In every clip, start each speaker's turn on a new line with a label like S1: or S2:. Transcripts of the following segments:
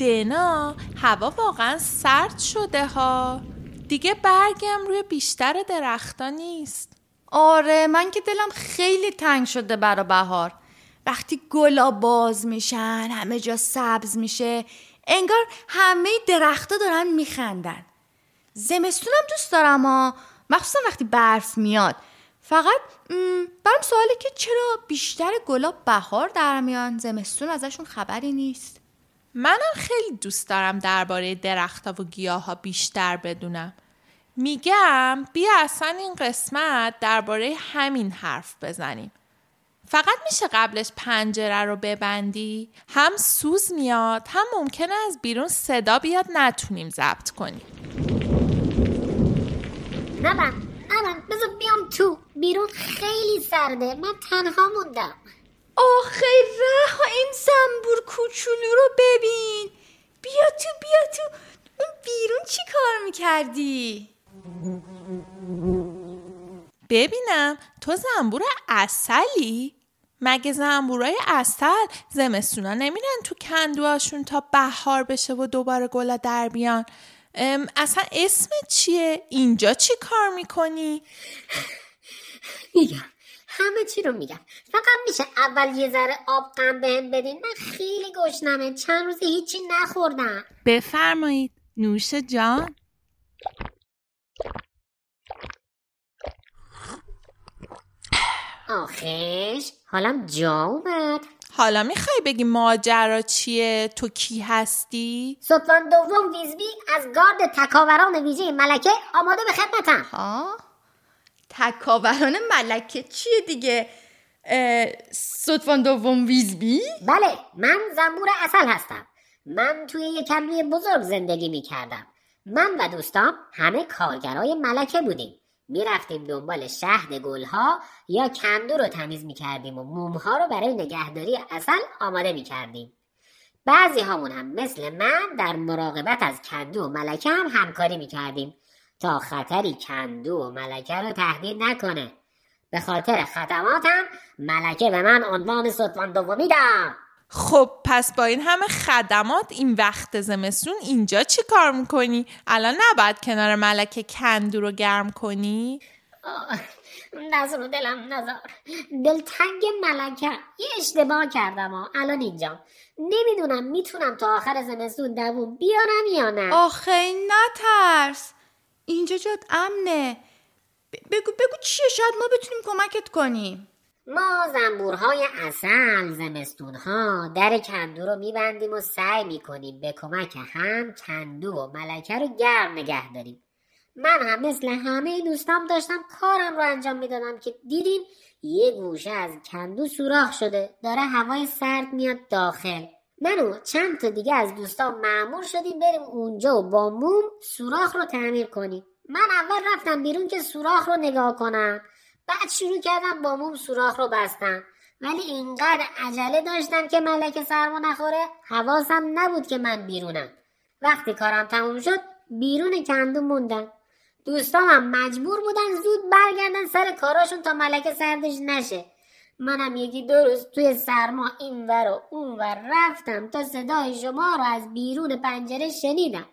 S1: دنا هوا واقعا سرد شده ها. دیگه برگم روی بیشتر درختا نیست.
S2: آره من که دلم خیلی تنگ شده برا بهار. وقتی گلا باز میشن همه جا سبز میشه انگار همه درختها دارن میخندن. زمستونم دوست دارم ها مخصوصا وقتی برف میاد. فقط برام سواله که چرا بیشتر گلا بهار در میان؟ زمستون ازشون خبری نیست.
S1: منم خیلی دوست دارم درباره درختها و گیاه ها بیشتر بدونم. میگم بیا اصلا این قسمت درباره همین حرف بزنیم. فقط میشه قبلش پنجره رو ببندی؟ هم سوز میاد هم ممکنه از بیرون صدا بیاد نتونیم ضبط کنیم.
S3: نبند نبند بذار بیام تو. بیرون خیلی سرده. من تنها موندم.
S2: آخه رها این زنبور کوچولو رو ببین بیا تو بیا تو اون بیرون چی کار می‌کردی؟
S1: ببینم تو زنبور اصلی؟ مگه زنبورای اصل زمستونا نمیرن تو کندوهاشون تا بهار بشه و دوباره گلا در بیان اصلا اسم چیه؟ اینجا چی کار می‌کنی؟
S3: میگم همه چی رو میگم فقط میشه اول یه ذره آب قم بهم بدین. من خیلی گشنمه. چند روز هیچی نخوردم.
S1: بفرمایید. نوش جان.
S3: آخش حالم جا اومد.
S1: حالا می‌خوای بگی ماجرا چیه؟ تو کی هستی؟
S3: ستوان دوم ویزبی از گارد تکاوران ویژه ملکه آماده به خدمتم.
S2: ها؟ تکاوران ملکه چیه دیگه؟ ستوان دوم ویزبی؟
S3: بله من زنبور اصل هستم. من توی یک کلوی بزرگ زندگی می‌کردم. من و دوستام همه کارگرای ملکه بودیم. می‌رفتیم دنبال شهد گلها یا کندو رو تمیز می‌کردیم و مومها رو برای نگهداری اصل آماده می‌کردیم. بعضی هامون هم مثل من در مراقبت از کندو و ملکه هم همکاری می‌کردیم. تا خطری کندو و ملکه رو تهدید نکنه. به خاطر خدماتم ملکه به من عنوان ستوان دومی داد.
S1: خب پس با این همه خدمات این وقت زمستون اینجا چی کار می‌کنی؟ الان نباید کنار ملکه کندو رو گرم کنی؟
S3: نظر دلم نظر دلتنگ ملکه. یه اشتباه کردم ها. الان اینجا. نمی‌دونم می‌تونم تا آخر زمستون دووم بیارم یا نه.
S2: آخه نترس. اینجا جات امنه. بگو بگو چیه؟ شاید ما بتونیم کمکت کنیم.
S3: ما زنبورهای اصل زمستونها در کندو رو میبندیم و سعی می‌کنیم به کمک هم کندو و ملکه رو گرم نگه داریم. من هم مثل همه دوستام داشتم کارم رو انجام می‌دادم که دیدیم یه گوشه از کندو سوراخ شده. داره هوای سرد میاد داخل. من و چند تا دیگه از دوستام معمول شدیم بریم اونجا و با موم سوراخ رو تعمیر کنیم. من اول رفتم بیرون که سوراخ رو نگاه کنم. بعد شروع کردم با موم سوراخ رو بستم. ولی اینقدر عجله داشتم که ملکه سرما نخوره حواسم نبود که من بیرونم. وقتی کارم تموم شد بیرون کندو موندم. دوستامم مجبور بودن زود برگردن سر کاراشون تا ملکه سردش نشه. منم یکی دو روز توی سرما این ور و اون ور رفتم تا صدای شما رو از بیرون پنجره شنیدم.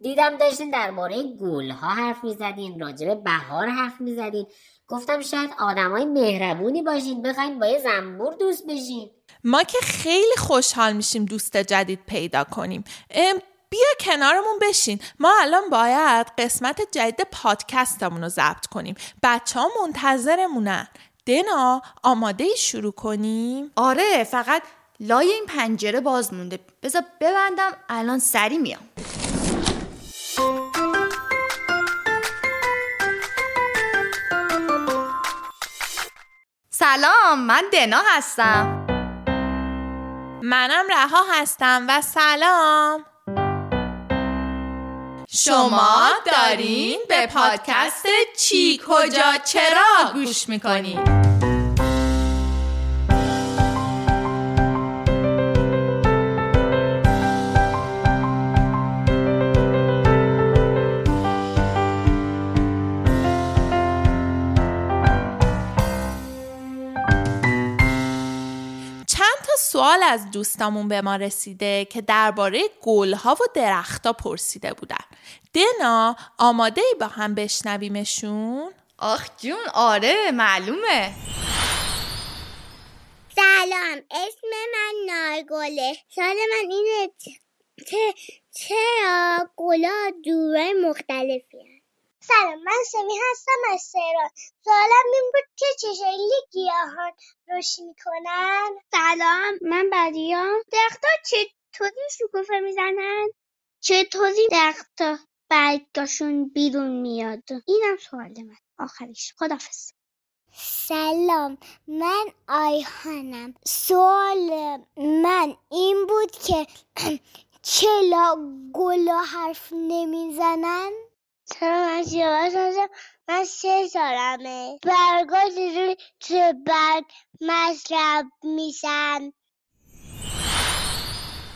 S3: دیدم داشتین درباره گلها حرف می‌زدین راجب بهار حرف می‌زدین. گفتم شاید آدمای مهربونی باشین بخواین با یه زنبور دوست بشین.
S1: ما که خیلی خوشحال میشیم دوست جدید پیدا کنیم. بیا کنارمون بشین. ما الان باید قسمت جدید پادکستمون رو ضبط کنیم. بچه ها منتظرمونن. دنا آماده شروع کنیم؟
S2: آره فقط لای این پنجره باز مونده. بذار ببندم الان سری میام. سلام من دنا هستم.
S1: منم رها هستم و سلام. شما دارین به پادکست چی کجا چرا گوش می‌کنید سوال از دوستامون به ما رسیده که درباره گلها و درختها پرسیده بودن دنا آماده ای با هم بشنویمشون؟
S2: آخ جون آره معلومه
S4: سلام اسم من نارگله سال من اینه که چرا گلا دوره مختلفی هست. سلام من سمی هستم از سهران. سوالم این بود که چه شکلی گیاهان رشد می‌کنن؟ سلام من بدیام. درختها چطوری شکوفه می‌زنن؟ چطوری؟ درختها برگاشون بیرون میاد. اینم سوال من. آخریش خدافز سلام من آیهانم. سوال من این بود که چلا گلا حرف نمی‌زنن؟ سلام من سیاوش هستم؟ من سه سالمه. برگا روی تو برگ مصرف میشن؟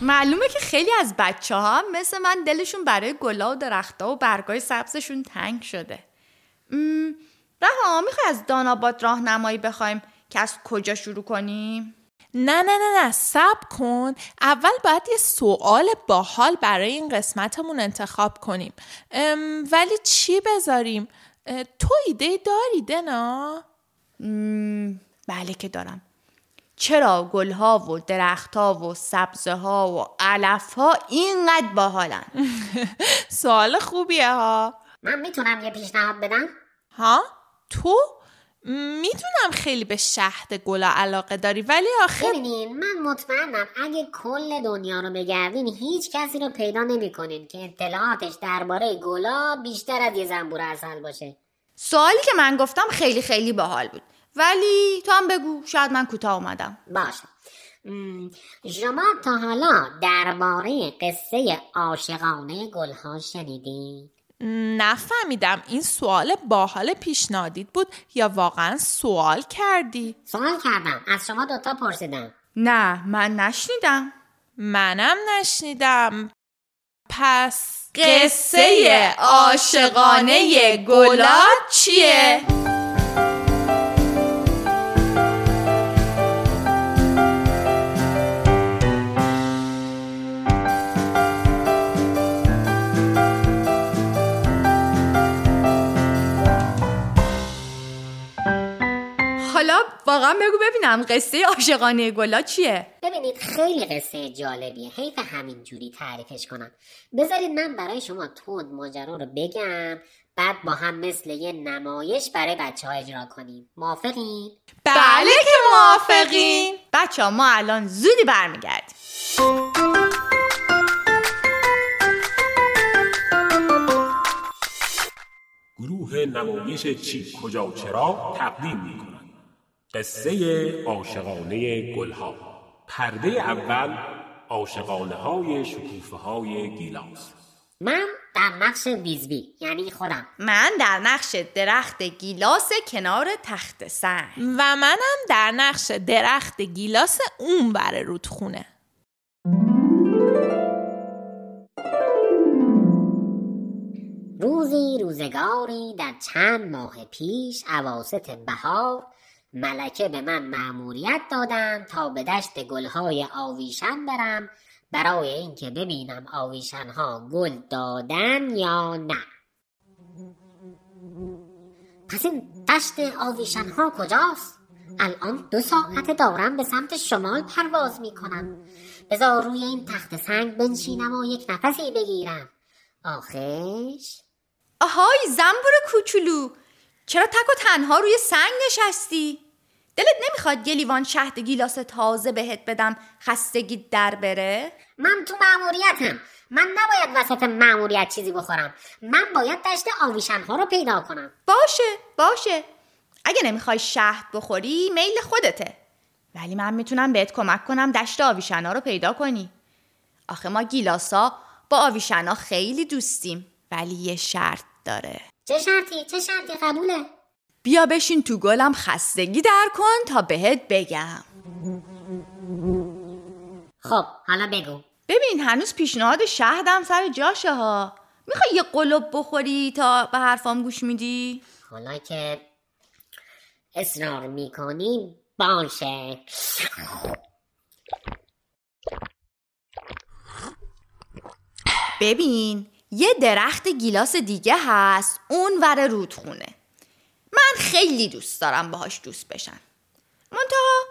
S2: معلومه که خیلی از بچه ها مثل من دلشون برای گلا و درختها و برگای سبزشون تنگ شده. رها می‌خوای از داناباد راهنمایی بخوایم که از کجا شروع کنیم؟
S1: نه نه نه نه سب کن. اول باید یه سوال باحال برای این قسمتمون انتخاب کنیم. ام، ولی چی بذاریم؟ تو ایده داری دنا؟
S2: بله که دارم. چرا گلها و درختها و سبزه ها و علف ها اینقدر باحالن؟
S1: سوال خوبیه ها.
S3: من می‌تونم یه پیشنهاد بدم؟
S1: ها؟ تو؟ می‌دونم خیلی به شهد گلا علاقه داری ولی آخه
S3: ببینین من مطمئنم اگه کل دنیا رو بگردین هیچ کسی رو پیدا نمی‌کنین که اطلاعاتش درباره گلا بیشتر از یه زنبور اصل باشه.
S2: سوالی که من گفتم خیلی خیلی باحال بود. ولی تو هم بگو شاید من کوتاه اومدم.
S3: باشه. شما تا حالا درباره قصه عاشقانه گلها شنیدین؟
S1: نفهمیدم این سوال باحال پیشنهادیت بود یا واقعا سوال کردی؟
S3: سوال کردم. از شما دوتا پرسیدم.
S2: نه من نشنیدم.
S1: منم نشنیدم. پس
S2: قصه عاشقانه گلات چیه؟ واقعا بگو ببینم قصه عاشقانه گلا چیه؟
S3: ببینید خیلی قصه جالبیه. حیف همینجوری تعریفش کنم. بذارید من برای شما تند ماجرا رو بگم بعد با هم مثل یه نمایش برای بچه ها اجرا کنیم. موافقین؟
S1: بله که موافقیم.
S2: بچه ها ما الان زودی برمیگردیم.
S5: گروه نمایش چی کجا چرا تقدیم می قصه عاشقانه گلها. پرده اول عاشقانه های شکوفه های گیلاس.
S3: من در نقش ویزبی یعنی خودم.
S2: من در نقش درخت گیلاس کنار تخت سنگ.
S1: و منم در نقش درخت گیلاس اون بره رودخونه.
S3: روزی روزگاری در چند ماه پیش عواست بهار ملکه به من مأموریت دادن تا به دشت گلهای آویشن برم. برای اینکه ببینم آویشنها گل دادن یا نه. پس این دشت آویشنها کجاست؟ الان دو ساعت دارم به سمت شمال پرواز می کنم بذار روی این تخت سنگ بنشینم و یک نفسی بگیرم. آخش
S2: آهای زنبور کوچولو چرا تک و تنها روی سنگ نشستی؟ دلت نمی‌خواد یه لیوان شهد گیلاس تازه بهت بدم خستگی در بره؟
S3: من تو مأموریتم. من نباید وسط مأموریت چیزی بخورم. من باید دشت آویشنها رو پیدا کنم.
S2: باشه باشه. اگه نمی‌خوای شهد بخوری میل خودته. ولی من می‌تونم بهت کمک کنم دشت آویشنا رو پیدا کنی. آخه ما گیلاسا با آویشنا خیلی دوستیم ولی یه شرط داره.
S3: چه شرطی؟ چه شرطی؟ قبوله.
S2: بیا بشین تو گلم خستگی در کن تا بهت بگم.
S3: خب حالا بگو.
S2: ببین هنوز پیشنهاد شهدم سر جاشه ها. می‌خوای یه قلب بخوری تا به حرفام گوش میدی؟
S3: حالا که اصرار می‌کنی باشه.
S2: ببین یه درخت گیلاس دیگه هست اون ور رودخونه. خیلی دوست دارم باهاش دوست بشم. منتها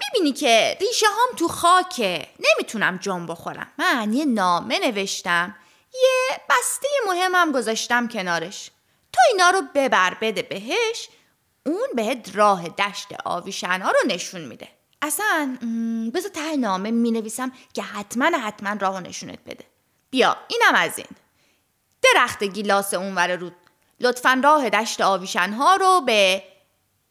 S2: می‌بینی که ریشه هام تو خاکه. نمی‌تونم جام بخورم. من یه نامه نوشتم. یه بسته مهمم گذاشتم کنارش. تو اینا رو ببر بده بهش اون بهت راه دشت آویشنها رو نشون میده. اصلا بذار ته نامه می‌نویسم که حتما حتما راه نشونت بده. بیا اینم از این. درخت گیلاس اونور رود لطفا راه دشت آویشنها رو به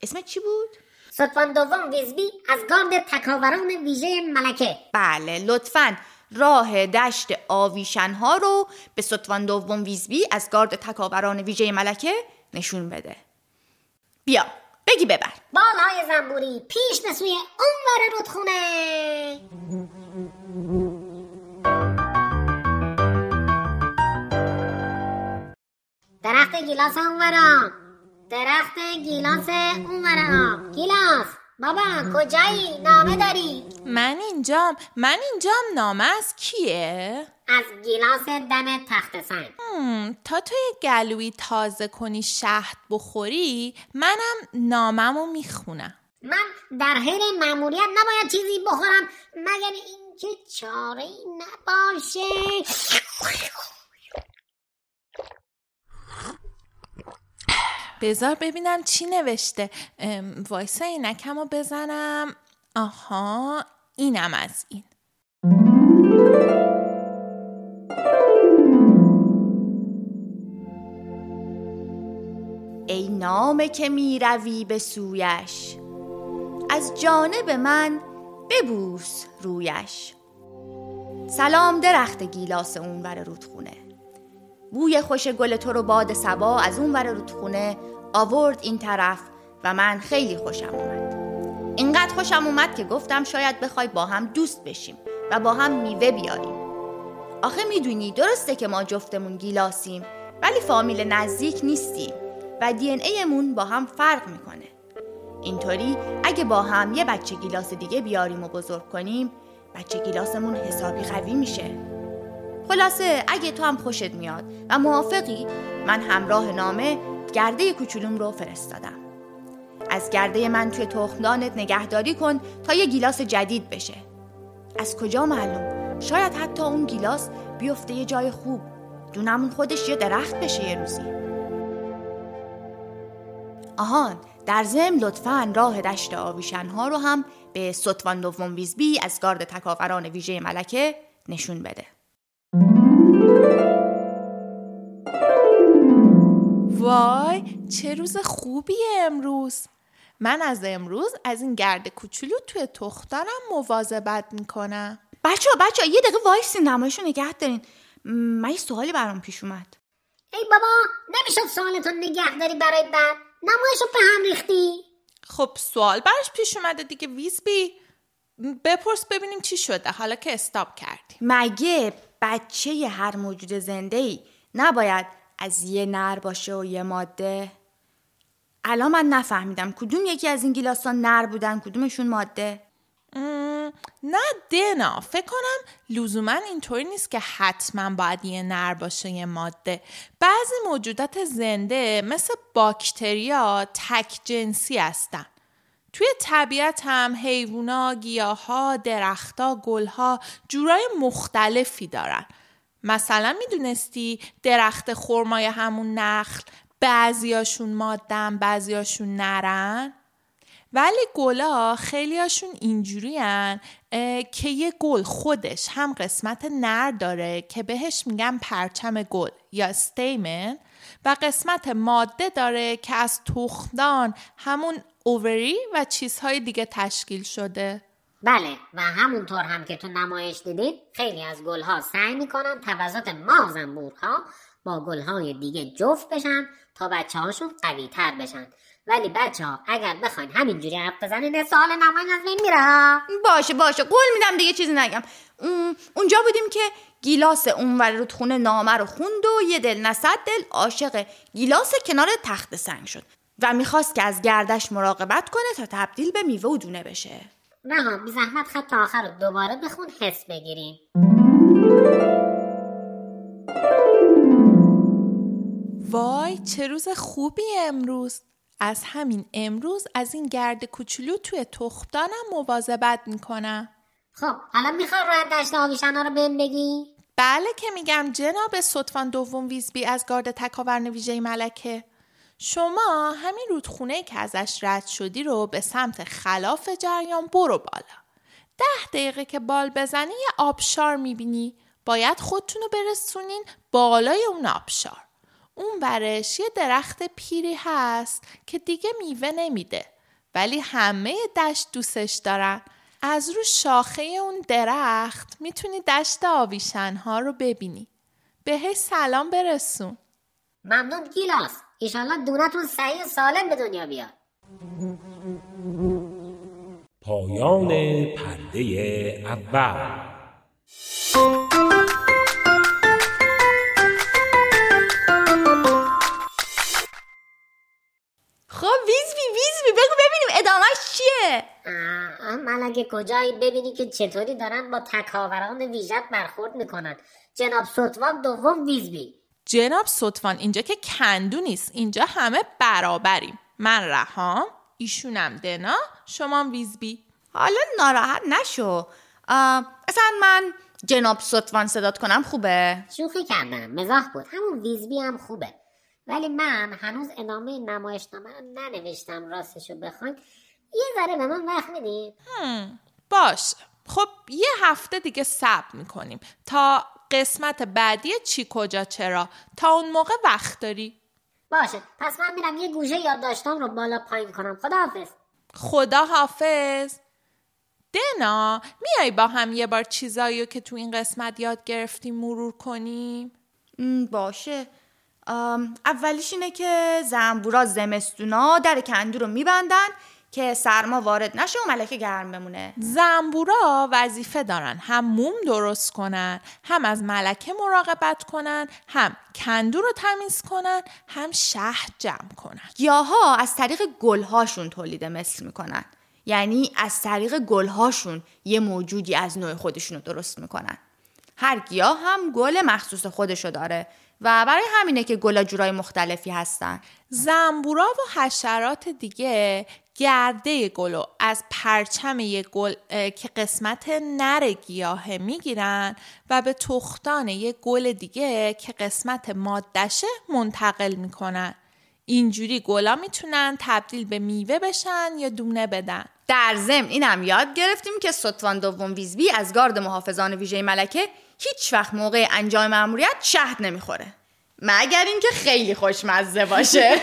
S2: اسم چی بود؟
S3: ستوان دوم ویزبی از گارد تکاوران ویژه ملکه.
S2: بله لطفا راه دشت آویشنها رو به ستوان دوم ویزبی از گارد تکاوران ویژه ملکه نشون بده. بیا بگی ببر.
S3: بالهای زنبوری پیش به سوی اونور رودخونه. درخت گیلاس اونورا. درخت گیلاس اونورا. گیلاس. بابا کجایی؟ نامه داری.
S1: من اینجام من اینجام نامه از کیه؟
S3: از گیلاس دم تخت سنگ.
S1: تا توی گلوی تازه کنی شهد بخوری منم ناممو می‌خونم.
S3: من در حین مأموریت نباید چیزی بخورم مگر اینکه چاره ای نباشه.
S1: بذار ببینم چی نوشته. وایسا اینکمو بزنم. آها اینم از این.
S2: ای نامه که می روی به سویش از جانب من ببوس رویش. سلام درخت گیلاس اون ور رودخونه. بوی خوش گل تو رو باد سبا از اون ور رودخونه آورد این طرف و من خیلی خوشم اومد. اینقدر خوشم اومد که گفتم شاید بخوای با هم دوست بشیم و با هم میوه بیاریم. آخه می‌دونی درسته که ما جفتمون گیلاسیم ولی فامیل نزدیک نیستیم و دی این ایمون با هم فرق می‌کنه. اینطوری اگه با هم یه بچه گیلاس دیگه بیاریم و بزرگ کنیم بچه گیلاسمون حسابی قوی میشه. خلاصه اگه تو هم خوشت میاد و موافقی من همراه نامه گرده کوچولوم رو فرستادم. از گرده من توی تخمدانت نگهداری کن تا یه گیلاس جدید بشه. از کجا معلوم؟ شاید حتی اون گیلاس بیفته یه جای خوب. دونمون خودش یه درخت بشه یه روزی. آهان در ضمن لطفا راه دشت آویشنها رو هم به ستوان دوم ویزبی از گارد تکاوران ویژه ملکه نشون بده.
S1: وای چه روز خوبیه امروز. من از امروز از این گرد کوچولو توی تختانم مواظبت می‌کنم.
S2: بچه ها بچه ها یه دقیقه وایسی نمایشو نگه دارین. من یه سوالی برام پیش اومد.
S3: ای بابا نمی‌شد سوالتو نگه داری برای بعد. نمایشو به هم ریختی؟
S1: خب سوال براش پیش اومده دیگه ویزبی بپرس ببینیم چی شده. حالا که استاب کردیم.
S2: مگه بچه هر موجود زنده ای نباید از یه نر باشه و یه ماده. الان من نفهمیدم کدوم یکی از این گیلاسان نر بودن کدومشون ماده.
S1: نه دینا فکر کنم لزوما اینطوری نیست که حتما باید یه نر باشه یه ماده. بعضی موجودات زنده مثل باکتریا تک جنسی هستن. توی طبیعت هم حیوونا، گیاها، درختها، گلها جورای مختلفی دارن. مثلا می‌دونستی درخت خرمای همون نخل بعضیاشون مادن بعضیاشون نرن؟ ولی گلا خیلیاشون اینجوری که یه گل خودش هم قسمت نر داره که بهش میگن پرچم گل یا ستیمن و قسمت ماده داره که از تخمدان همون اووری و چیزهای دیگه تشکیل شده.
S3: بله و همونطور هم که تو نمایش دیدید خیلی از گلها سعی می‌کنن توسط ما زنبورها با گلهای دیگه جفت بشن تا بچه هاشون قوی تر بشن. ولی بچه ها اگر بخواین همینجوری حرف بزنین سوال نمایش از بین میره
S2: باشه باشه. قول میدم دیگه چیزی نگم. اونجا بودیم که گیلاس اونور رودخونه نامه رو خوند و یه دل نصد دل عاشق گیلاس کنار تخت سنگ شد و می‌خواست که از گردش مراقبت کنه تا تبدیل به میوه و دونه بشه.
S3: نه ها بی زحمت خط آخر رو دوباره بخون حس بگیریم.
S1: وای چه روز خوبی امروز. از همین امروز از این گرد کوچولو توی تخمدانم مواظبت می‌کنم.
S3: خب حالا می‌خوای روی دشت آویشنا رو بهم بگی؟
S1: بله که میگم جناب صدفان دوم ویزبی از گارد تکاور ویژه ملکه. شما همین رودخونه که ازش رد شدی رو به سمت خلاف جریان برو بالا. ده دقیقه که بال بزنی یه آبشار می‌بینی. باید خودتون رو برسونین بالای اون آبشار. اون برش یه درخت پیری هست که دیگه میوه نمیده. ولی همه دشت دوستش دارن. از رو شاخه اون درخت می‌تونی دشت آویشنها رو ببینی. بهش سلام برسون.
S3: ممنون گیلاس. ایشالله دونتون صحیح و سالم به دنیا بیاد.
S5: پایان پرده اول.
S2: ادامهش چیه؟
S3: آه، ملکه کجایی ببینی که چطوری دارن با تکاوران ویژت برخورد می‌کنن. جناب سطوان دوم ویزبی.
S1: جناب صدفان اینجا که کندو نیست. اینجا همه برابریم. من رهام ایشونم دنا شما ویزبی.
S2: حالا ناراحت نشو. اصلا من جناب سطوان صدات کنم خوبه؟
S3: شوخی کردم. مزاح بود. همون ویزبی هم خوبه. ولی من هنوز ادامه نمایشنامه رو ننوشتم راستشو بخواین. یه ذره به من وقت میدین؟
S1: باشه. خب یه هفته دیگه صبر می‌کنیم. تا قسمت بعدی چی کجا چرا؟ تا اون موقع وقت داری.
S3: باشه. پس من میرم یه گوشه یادداشتام رو بالا پایین کنم. خداحافظ.
S1: خدا حافظ دنا میای با هم یه بار چیزایی رو که تو این قسمت یاد گرفتیم مرور کنیم؟
S2: باشه. اولیش اینه که زنبورا زمستونا در کندو رو میبندن که سرما وارد نشه و ملکه گرم بمونه.
S1: زنبورا وظیفه دارن. هم موم درست کنن هم از ملکه مراقبت کنن هم کندو رو تمیز کنن هم شهد جمع کنن.
S2: گیاها از طریق گلهاشون تولید مثل می‌کنن. یعنی از طریق گلهاشون یه موجودی از نوع خودشون رو درست می‌کنن. هر گیاه هم گل مخصوص خودشو داره. و برای همینه که گلا جورای مختلفی هستن.
S1: زنبورا و حشرات دیگه گرده گلو از پرچم یه گل که قسمت نر گیاهه می‌گیرن و به تختان یه گل دیگه که قسمت مادشه منتقل می‌کنن. اینجوری گلا می‌تونن تبدیل به میوه بشن یا دونه بدن.
S2: در ضمن اینم یاد گرفتیم که سطوان دوم ویزبی از گارد محافظان ویژه ملکه هیچ وقت موقع انجام مأموریت شهد نمی‌خوره. مگر اینکه خیلی خوشمزه باشه.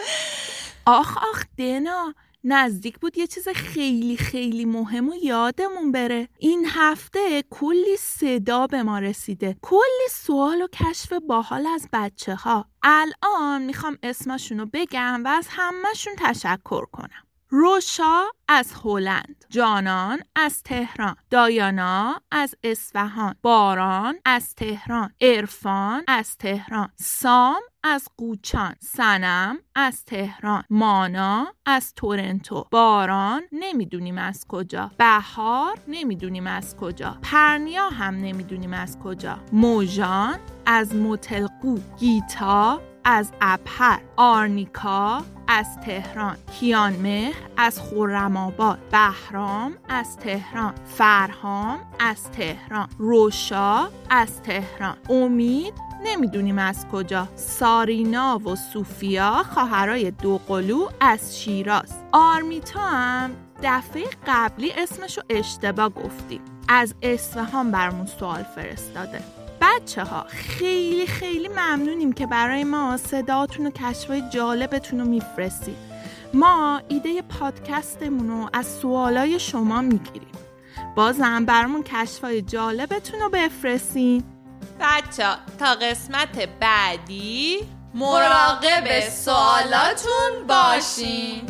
S1: آخ آخ دنا نزدیک بود یه چیز خیلی خیلی مهم و یادمون بره. این هفته کلی صدا به ما رسیده. کلی سوال و کشف باحال از بچه ها الان می‌خوام اسمشون رو بگم و از همهشون تشکر کنم. روشا از هلند جانان از تهران دایانا از اصفهان باران از تهران عرفان از تهران سام از قوچان سنم از تهران مانا از تورنتو. باران نمی‌دونیم از کجا بهار نمی‌دونیم از کجا پرنیا هم نمی‌دونیم از کجا موژان از متلقو گیتا از ابهر آرنیکا از تهران کیانمهر از خرم‌آباد بهرام از تهران فرهام از تهران روشا از تهران. امید نمی‌دونیم از کجا. سارینا و سوفیا خواهرای دوقلو از شیراز. آرمیتا هم دفعه قبلی اسمشو اشتباه گفتیم از اصفهان برامون سوال فرستاده. بچه ها خیلی خیلی ممنونیم که برای ما صداتون و کشفای جالبتون رو میفرستید. ما ایده پادکستمون رو از سوالای شما می‌گیریم. بازم برامون کشفای جالبتون رو بفرستین. بچه تا قسمت بعدی مراقب سوالاتون باشین.